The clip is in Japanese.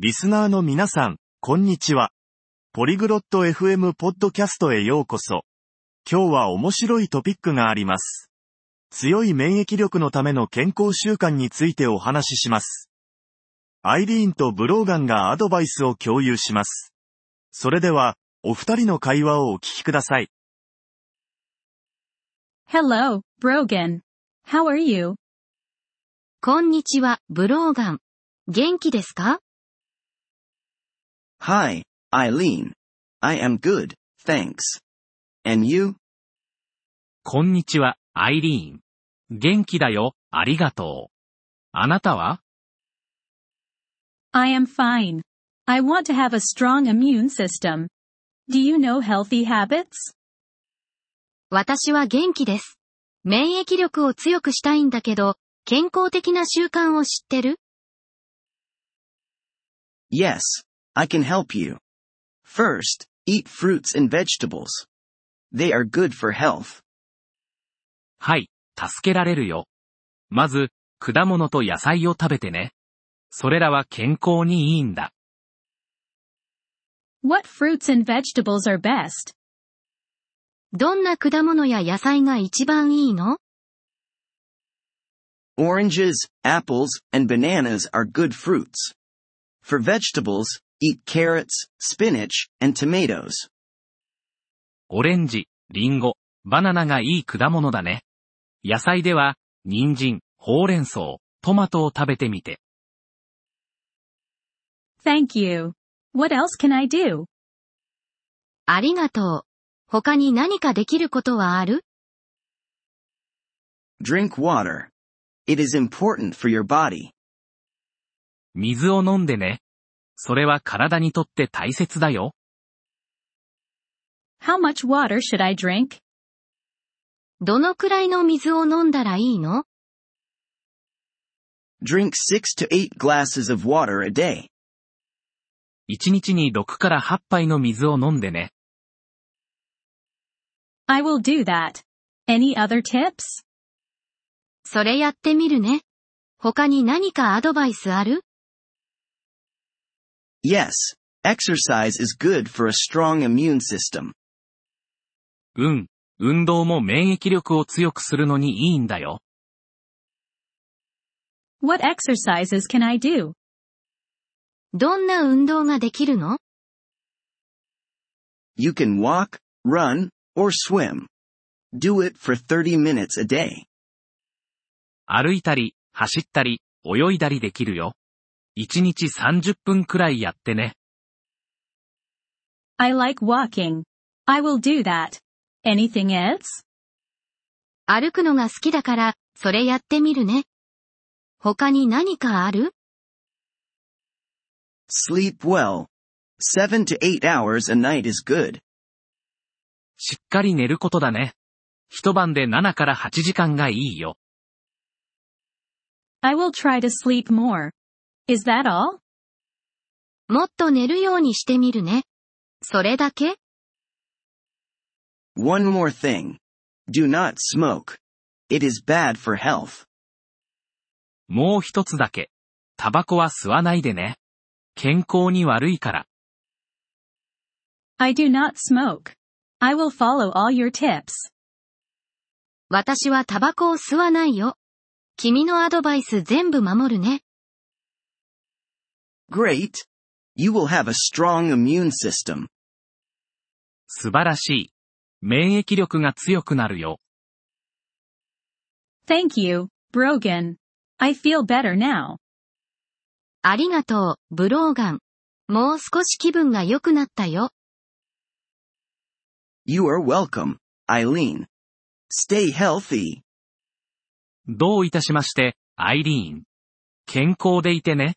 リスナーの皆さん、こんにちは。ポリグロット FM ポッドキャストへようこそ。今日は面白いトピックがあります。強い免疫力のための健康習慣についてお話しします。アイリーンとブローガンがアドバイスを共有します。それでは、お二人の会話をお聞きください。Hello, Brogan. How are you? こんにちは、ブローガン。元気ですか？Hi, Eileen. I am good, thanks. And you? こんにちは、アイリーン。元気だよ、ありがとう。あなたは I am fine. I want to have a strong immune system. Do you know healthy habits? 私は元気です。免疫力を強くしたいんだけど、健康的な習慣を知ってる Yes, I can help you. First, eat fruits and vegetables. They are good for health. はい、助けられるよ。まず、果物と野菜を食べてね。それらは健康にいいんだ。 What fruits and vegetables are best? どんな果物や野菜が一番いいの Oranges, apples, and bananas are good fruits. For vegetables, eat carrots, spinach, and tomatoes. オレンジ、リンゴ、バナナがいい果物だね。野菜では、人参、ほうれん草、トマトを食べてみて。Thank you. What else can I do? ありがとう。他に何かできることはある Drink water. It is important for your body. 水を飲んでね。それは体にとって大切だよ。How much water should I drink? どのくらいの水を飲んだらいいの Drink 6 to 8 glasses of water a day. 1日に6から8杯の水を飲んでね。I will do that. Any other tips? それやってみるね。他に何かアドバイスある Yes, exercise is good for a strong immune system. うん。運動も免疫力を強くするのにいいんだよ。What exercises can I do? どんな運動ができるの You can walk, run, or swim. Do it for 30 minutes a day. 歩いたり、走ったり、泳いだりできるよ。1日30分くらいやってね。I like walking. I will do that. Anything else? 歩くのが好きだから、それやってみるね。他に何かある Sleep well. 7 to 8 hours a night is good. しっかり寝ることだね。一晩で7から8時間がいいよ。I will try to sleep more. Is that all? もっと寝るようにしてみるね。それだけ One more thing. Do not smoke. It is bad for health. もう一つだけ。タバコは吸わないでね。健康に悪いから。I do not smoke. I will follow all your tips. 私はタバコを吸わないよ。君のアドバイス全部守るね。Great. You will have a strong immune system. 素晴らしい。免疫力が強くなるよ。Thank you, Brogan. I feel better now. ありがとう、ブローガン。もう少し気分が良くなったよ。You are welcome, Eileen. Stay healthy. どういたしまして、アイリーン。健康でいてね。